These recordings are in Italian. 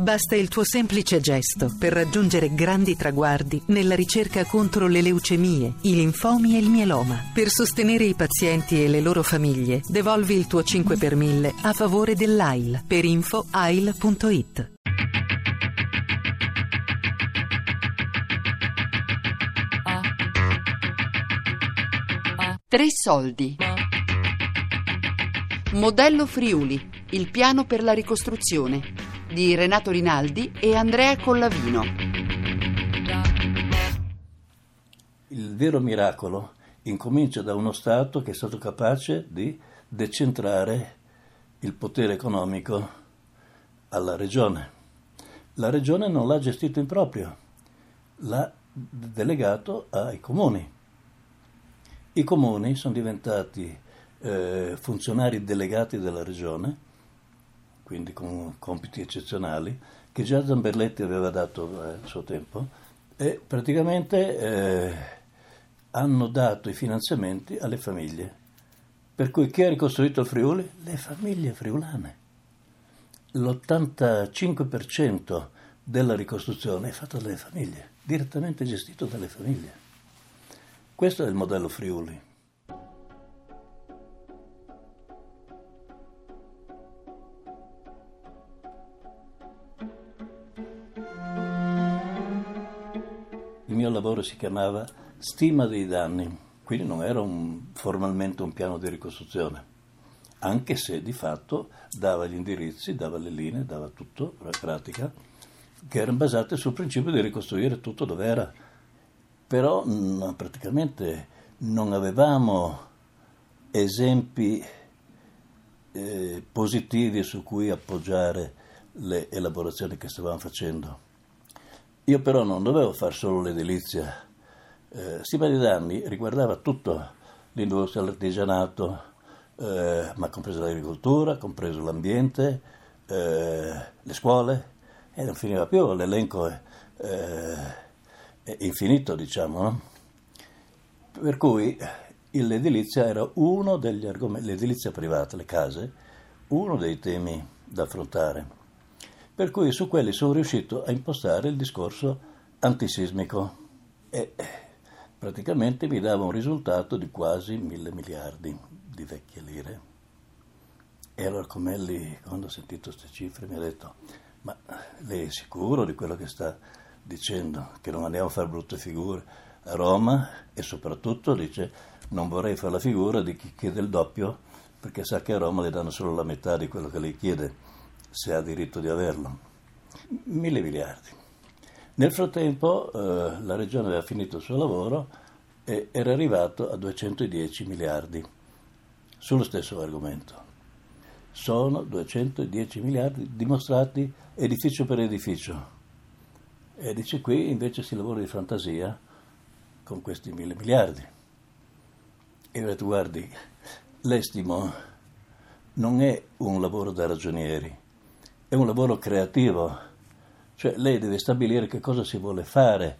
Basta il tuo semplice gesto per raggiungere grandi traguardi nella ricerca contro le leucemie, i linfomi e il mieloma. Per sostenere i pazienti e le loro famiglie, devolvi il tuo 5 per 1000 a favore dell'AIL per info ail.it. Tre soldi. Modello Friuli, il piano per la ricostruzione di Renato Rinaldi e Andrea Collavino. Il vero miracolo incomincia da uno Stato che è stato capace di decentrare il potere economico alla regione. La regione non l'ha gestito in proprio, l'ha delegato ai comuni i comuni sono diventati eh, funzionari delegati della regione, quindi con compiti eccezionali, che già Zamberletti aveva dato eh, al suo tempo, e praticamente eh, hanno dato i finanziamenti alle famiglie. Per cui chi ha ricostruito il Friuli? Le famiglie friulane. L'85% della ricostruzione è fatta dalle famiglie, direttamente gestito dalle famiglie. Questo è il modello Friuli. Mio lavoro si chiamava Stima dei danni, quindi non era un, formalmente un piano di ricostruzione, anche se di fatto dava gli indirizzi, dava le linee, dava tutto, la pratica, che erano basate sul principio di ricostruire tutto dove era però mh, praticamente non avevamo esempi eh, positivi su cui appoggiare le elaborazioni che stavamo facendo. Io però non dovevo fare solo l'edilizia, eh, Danni riguardava tutto, l'industria, l'artigianato, eh, ma compreso l'agricoltura, compreso l'ambiente, eh, le scuole, e non finiva più l'elenco. Eh, infinito, diciamo. No? Per cui l'edilizia era uno degli argomenti, l'edilizia privata, le case, uno dei temi da affrontare. Per cui su quelli sono riuscito a impostare il discorso antisismico. E praticamente mi dava un risultato di quasi mille miliardi di vecchie lire. E allora Comelli, quando ho sentito queste cifre, mi ha detto, ma lei è sicuro di quello che sta dicendo? Che non andiamo a fare brutte figure? A Roma e soprattutto dice non vorrei fare la figura di chi chiede il doppio perché sa che a Roma le danno solo la metà di quello che lei chiede se ha diritto di averlo. Mille miliardi. Nel frattempo eh, la regione aveva finito il suo lavoro e era arrivato a 210 miliardi sullo stesso argomento. Sono 210 miliardi dimostrati edificio per edificio e dice qui invece si lavora di fantasia con questi mille miliardi. E ho detto guardi, l'estimo non è un lavoro da ragionieri, è un lavoro creativo, cioè lei deve stabilire che cosa si vuole fare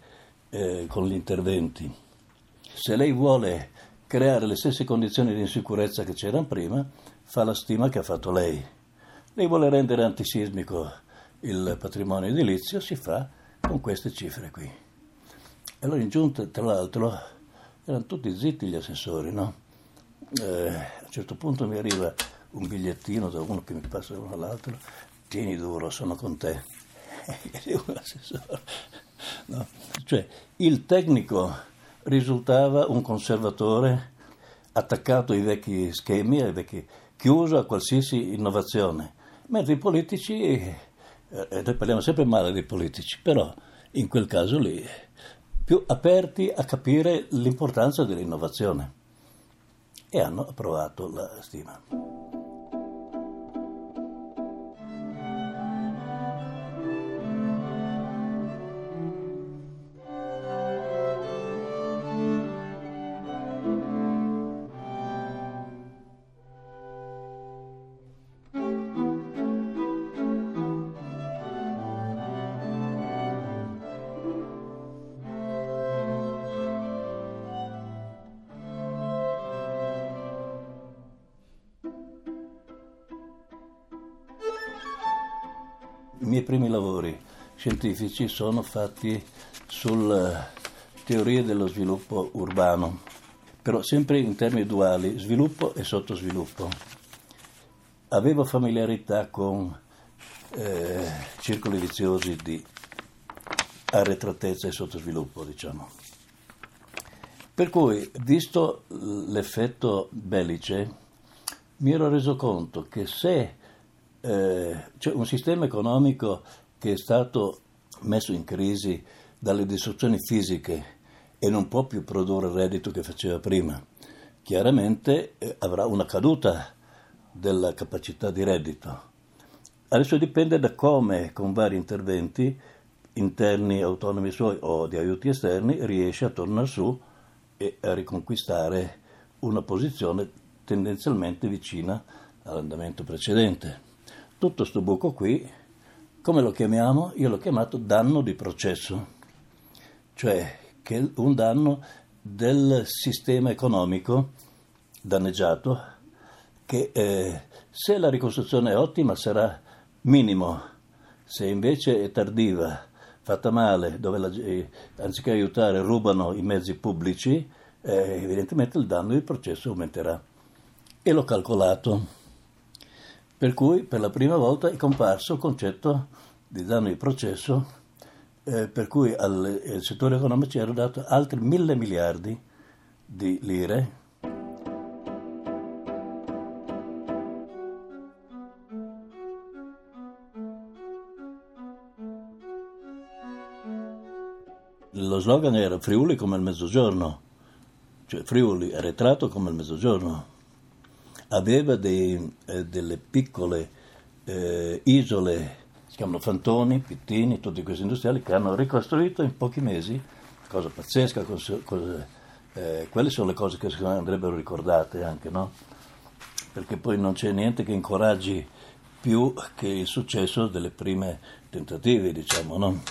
eh, con gli interventi. Se lei vuole creare le stesse condizioni di insicurezza che c'erano prima, fa la stima che ha fatto lei. Lei vuole rendere antisismico il patrimonio edilizio, si fa con queste cifre qui. Allora in giunta, tra l'altro, erano tutti zitti gli assessori, no? Eh, a un certo punto mi arriva un bigliettino da uno che mi passa da uno all'altro, tieni duro, sono con te. No? Cioè, il tecnico risultava un conservatore attaccato ai vecchi schemi, ai vecchi, chiuso a qualsiasi innovazione, mentre i politici eh, noi parliamo sempre male dei politici, però in quel caso lì più aperti a capire l'importanza dell'innovazione e hanno approvato la stima. Miei primi lavori scientifici sono fatti sulle teorie dello sviluppo urbano, però sempre in termini duali, sviluppo e sottosviluppo. Avevo familiarità con eh, circoli viziosi di arretratezza e sottosviluppo, diciamo. Per cui, visto l'effetto bellice, mi ero reso conto che se eh, c'è un sistema economico che è stato messo in crisi dalle distruzioni fisiche e non può più produrre il reddito che faceva prima, chiaramente eh, avrà una caduta della capacità di reddito. Adesso dipende da come, con vari interventi interni autonomi suoi o di aiuti esterni, riesce a tornare su e a riconquistare una posizione tendenzialmente vicina all'andamento precedente. Tutto questo buco qui, come lo chiamiamo? Io l'ho chiamato danno di processo, cioè che un danno del sistema economico danneggiato che eh, se la ricostruzione è ottima sarà minimo, se invece è tardiva, fatta male, dove la, eh, anziché aiutare rubano i mezzi pubblici, eh, evidentemente il danno di processo aumenterà. E l'ho calcolato. Per cui per la prima volta è comparso il concetto di danno di processo, eh, per cui al, al settore economico erano dati altri mille miliardi di lire. Lo slogan era Friuli come il mezzogiorno, cioè Friuli arretrato come il mezzogiorno aveva dei, eh, delle piccole eh, isole, si chiamano fantoni, pittini, tutti questi industriali che hanno ricostruito in pochi mesi, cosa pazzesca, cose, cose, eh, quelle sono le cose che secondo me andrebbero ricordate anche, no? Perché poi non c'è niente che incoraggi più che il successo delle prime tentative, diciamo, no?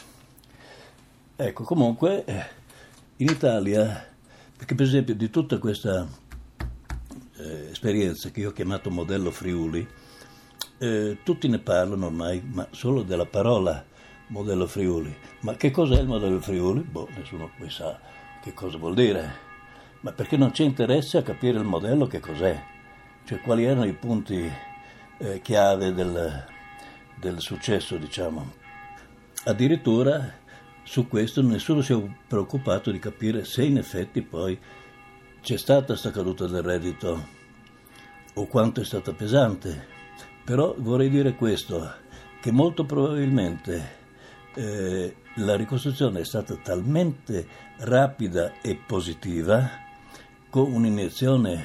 Ecco, comunque in Italia, perché per esempio di tutta questa eh, esperienza che io ho chiamato modello Friuli, eh, tutti ne parlano ormai, ma solo della parola modello Friuli. Ma che cos'è il modello Friuli? Boh, nessuno poi sa che cosa vuol dire. Ma perché non c'è interesse a capire il modello che cos'è? Cioè quali erano i punti eh, chiave del, del successo, diciamo. Addirittura su questo nessuno si è preoccupato di capire se in effetti poi c'è stata questa caduta del reddito. O quanto è stata pesante, però vorrei dire questo, che molto probabilmente eh, la ricostruzione è stata talmente rapida e positiva, con un'iniezione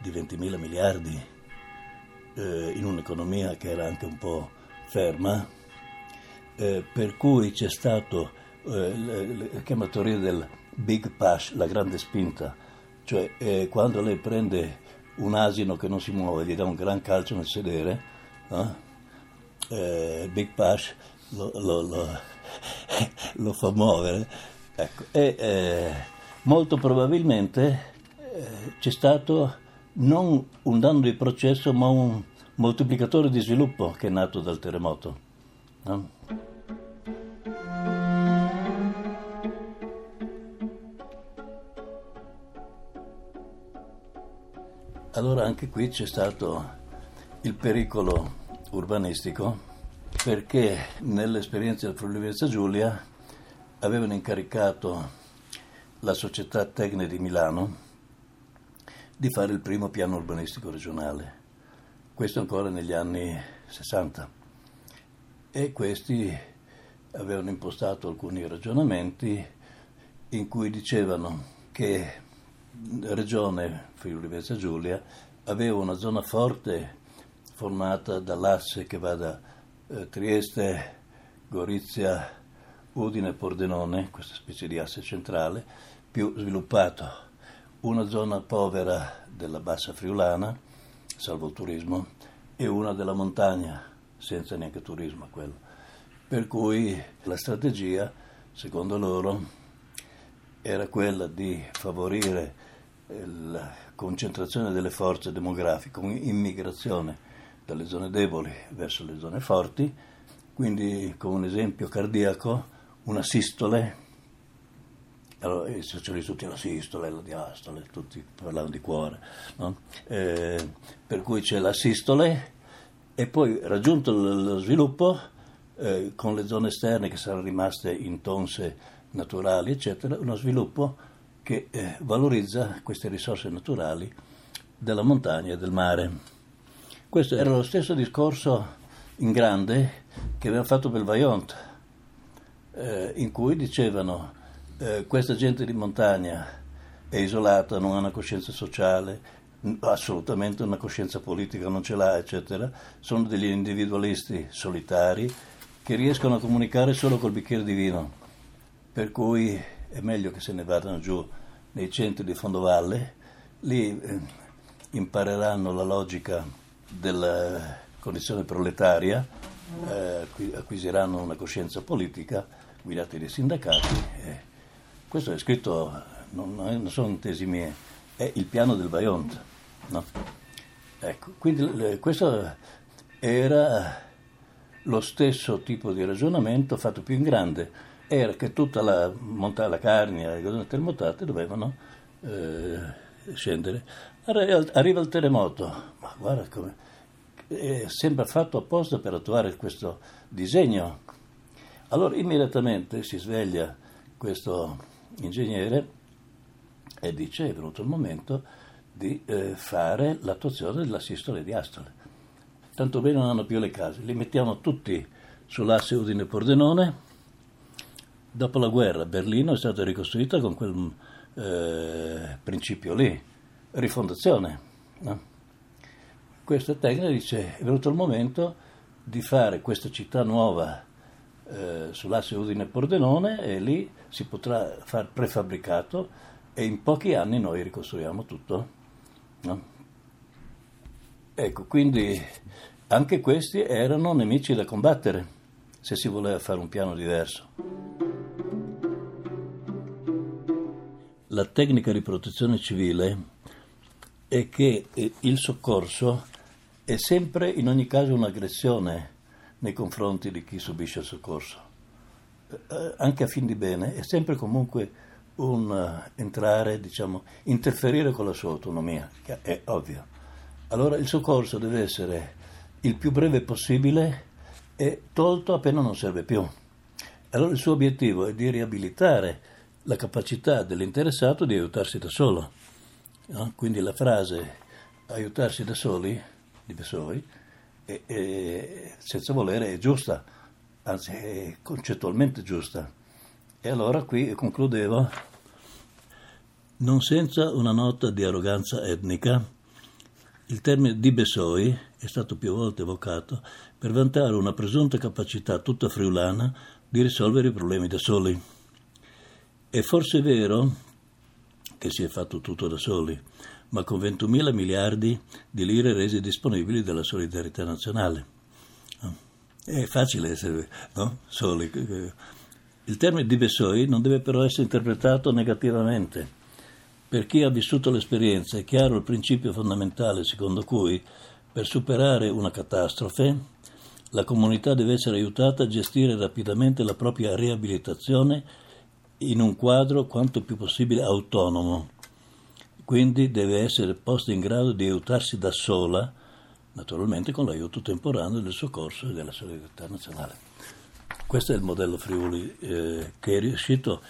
di 20.000 miliardi eh, in un'economia che era anche un po' ferma, eh, per cui c'è stato, eh, la chiamatoria del big push, la grande spinta, cioè, eh, quando lei prende un asino che non si muove, gli dà un gran calcio nel sedere, no? eh, Big Pash lo, lo, lo, lo, fa muovere. Ecco. E eh, molto probabilmente eh, c'è stato non un danno di processo, ma un moltiplicatore di sviluppo che è nato dal terremoto. No? Allora anche qui c'è stato il pericolo urbanistico perché nell'esperienza del Friuli Venezia Giulia avevano incaricato la società Tecne di Milano di fare il primo piano urbanistico regionale, questo ancora negli anni 60 e questi avevano impostato alcuni ragionamenti in cui dicevano che regione Friuli Venezia Giulia aveva una zona forte formata dall'asse che va da eh, Trieste, Gorizia, Udine e Pordenone, questa specie di asse centrale, più sviluppato. Una zona povera della bassa friulana, salvo il turismo, e una della montagna, senza neanche turismo quello. Per cui la strategia, secondo loro, era quella di favorire la concentrazione delle forze demografiche, un'immigrazione dalle zone deboli verso le zone forti, quindi come un esempio cardiaco, una sistole, allora, i socialisti tutti la sistole, la diastole, tutti parlavano di cuore, no? eh, per cui c'è la sistole e poi raggiunto lo sviluppo eh, con le zone esterne che saranno rimaste in tonse naturali, eccetera, uno sviluppo che eh, valorizza queste risorse naturali della montagna e del mare. Questo era lo stesso discorso in grande che aveva fatto per il Vaillant, eh, in cui dicevano eh, questa gente di montagna è isolata, non ha una coscienza sociale, assolutamente una coscienza politica non ce l'ha, eccetera, sono degli individualisti solitari che riescono a comunicare solo col bicchiere di vino, per cui è meglio che se ne vadano giù nei centri di fondovalle, lì eh, impareranno la logica della condizione proletaria, eh, acquisiranno una coscienza politica guidati dai sindacati. Eh, questo è scritto, non, non, sono tesi mie, è il piano del Vaillant. No? Ecco, quindi questo era lo stesso tipo di ragionamento fatto più in grande, era che tutta la montagna, la Carnia e le cose terremotate dovevano eh, scendere. Arriva il terremoto, ma guarda come è sempre fatto apposta per attuare questo disegno. Allora immediatamente si sveglia questo ingegnere e dice è venuto il momento di eh, fare l'attuazione della sistole di Astole. Tanto bene non hanno più le case, li mettiamo tutti sull'asse Udine-Pordenone. Dopo la guerra Berlino è stata ricostruita con quel eh, principio lì, rifondazione. No? Questa tecnica dice è venuto il momento di fare questa città nuova eh, sull'asse Udine-Pordenone e lì si potrà fare prefabbricato e in pochi anni noi ricostruiamo tutto. No? Ecco, quindi anche questi erano nemici da combattere se si voleva fare un piano diverso. La tecnica di protezione civile è che eh, il soccorso è sempre in ogni caso un'aggressione nei confronti di chi subisce il soccorso, eh, anche a fin di bene, è sempre comunque un entrare, diciamo, interferire con la sua autonomia, è ovvio. Allora il soccorso deve essere il più breve possibile e tolto appena non serve più. Allora il suo obiettivo è di riabilitare la capacità dell'interessato di aiutarsi da solo. No? Quindi la frase aiutarsi da soli di Bessoi e, e, senza volere è giusta, anzi è concettualmente giusta. E allora qui concludevo, non senza una nota di arroganza etnica, il termine di Bessoi è stato più volte evocato per vantare una presunta capacità tutta friulana di risolvere i problemi da soli. È forse vero che si è fatto tutto da soli, ma con 21.000 miliardi di lire resi disponibili dalla solidarietà nazionale. È facile essere no? soli. Il termine di Bessoi non deve però essere interpretato negativamente. Per chi ha vissuto l'esperienza è chiaro il principio fondamentale secondo cui per superare una catastrofe la comunità deve essere aiutata a gestire rapidamente la propria riabilitazione in un quadro quanto più possibile autonomo quindi deve essere posta in grado di aiutarsi da sola, naturalmente con l'aiuto temporaneo del soccorso e della solidarietà nazionale. Questo è il modello Friuli eh, che è riuscito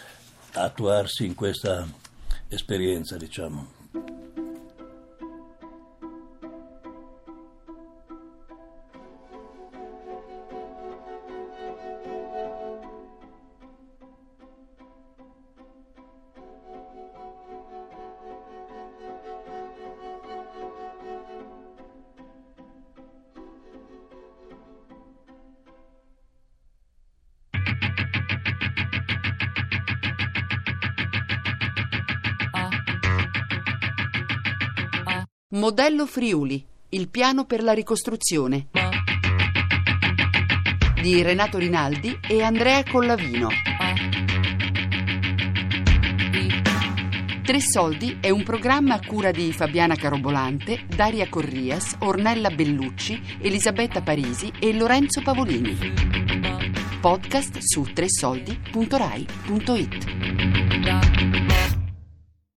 a attuarsi in questa esperienza, diciamo. Modello Friuli, il piano per la ricostruzione di Renato Rinaldi e Andrea Collavino. Tre Soldi è un programma a cura di Fabiana Carobolante, Daria Corrias, Ornella Bellucci, Elisabetta Parisi e Lorenzo Pavolini. podcast su tresoldi.rai.it.